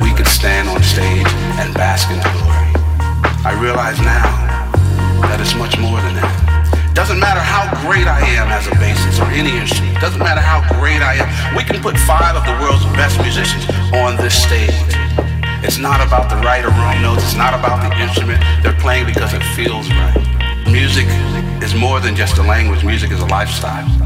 we can stand on stage and bask in glory. I realize now that it's much more than that. Doesn't matter how great I am as a bassist or any instrument. Doesn't matter how great I am. We can put five of the world's best musicians on this stage. It's not about the right or wrong notes. It's not about the instrument. They're playing because it feels right. Music is more than just a language. Music is a lifestyle.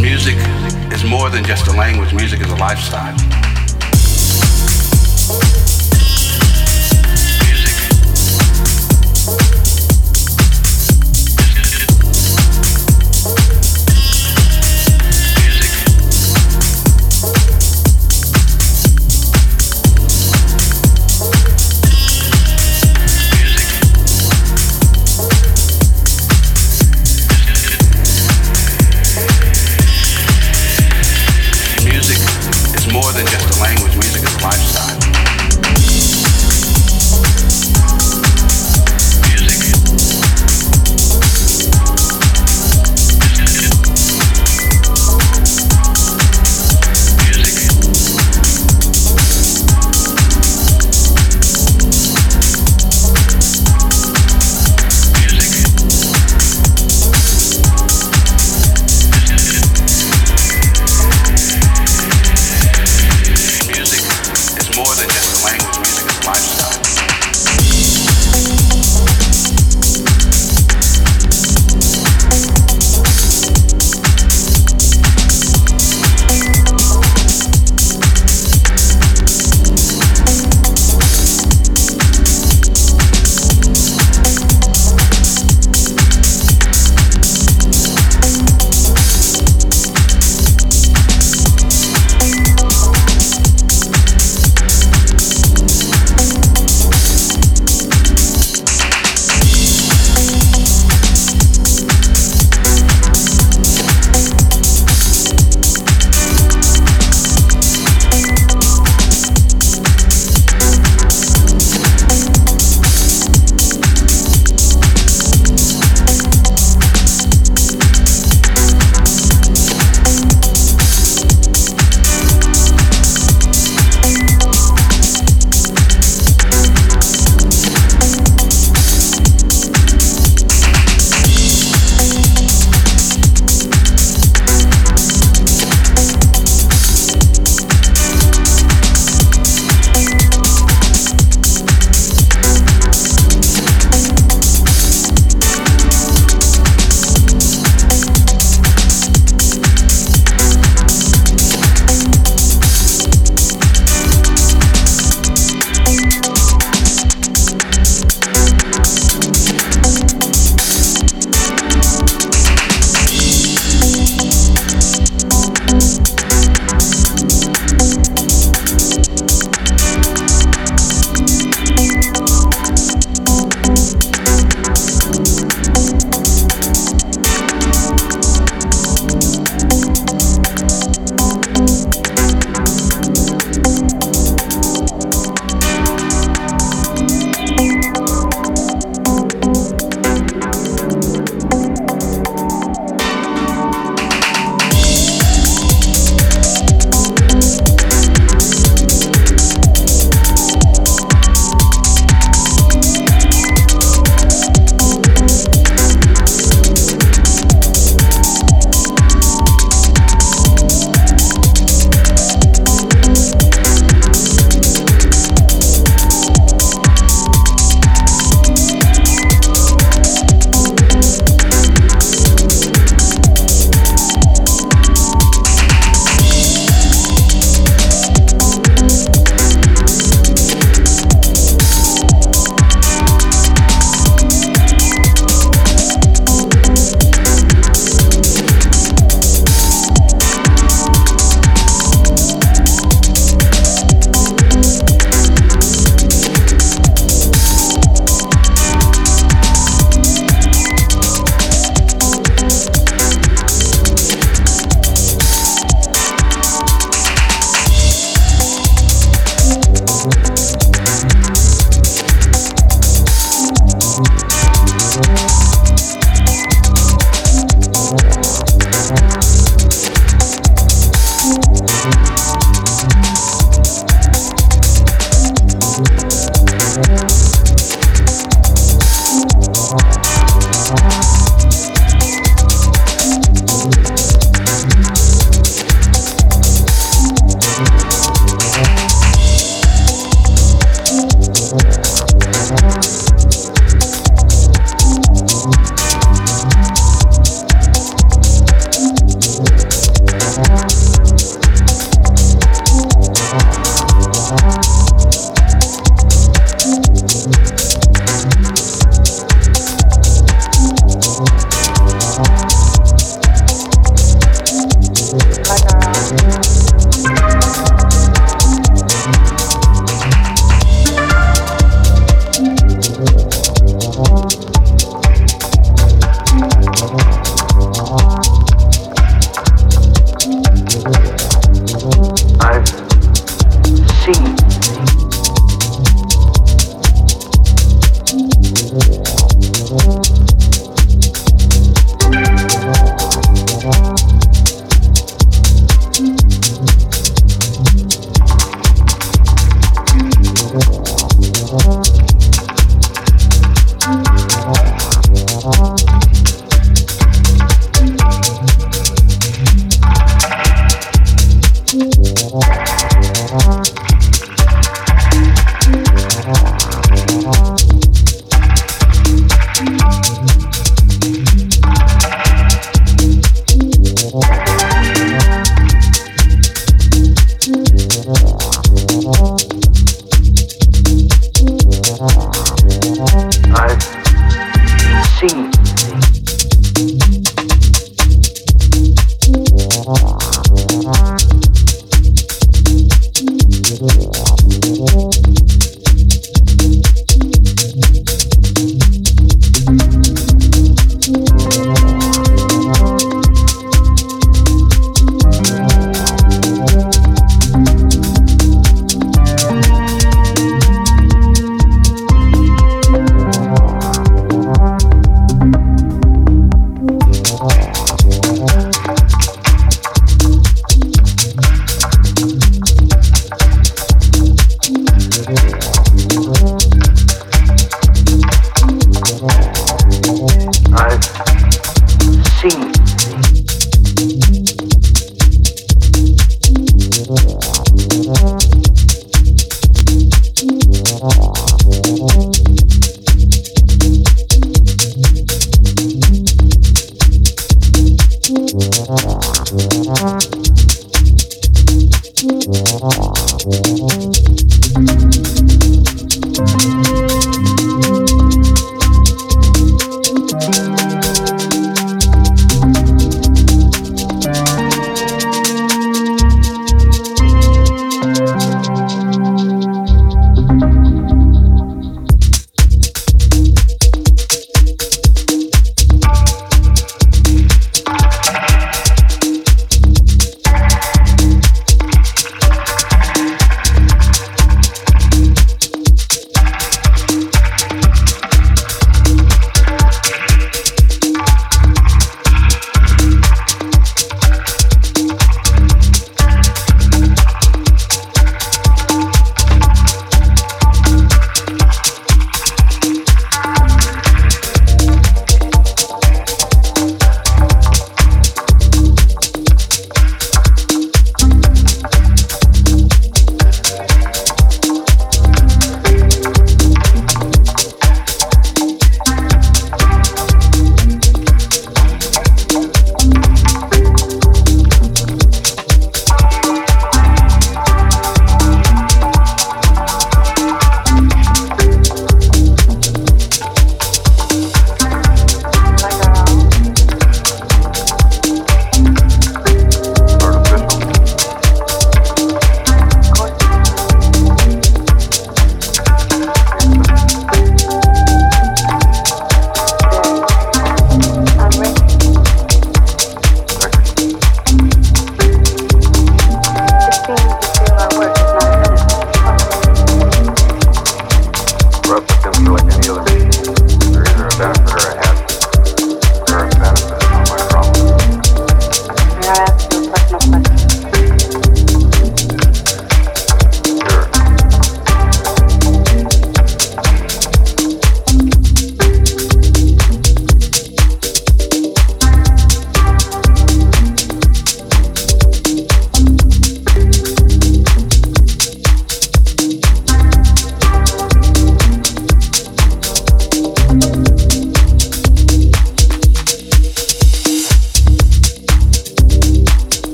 Music is more than just a language, music is a lifestyle.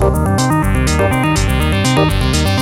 Thank you.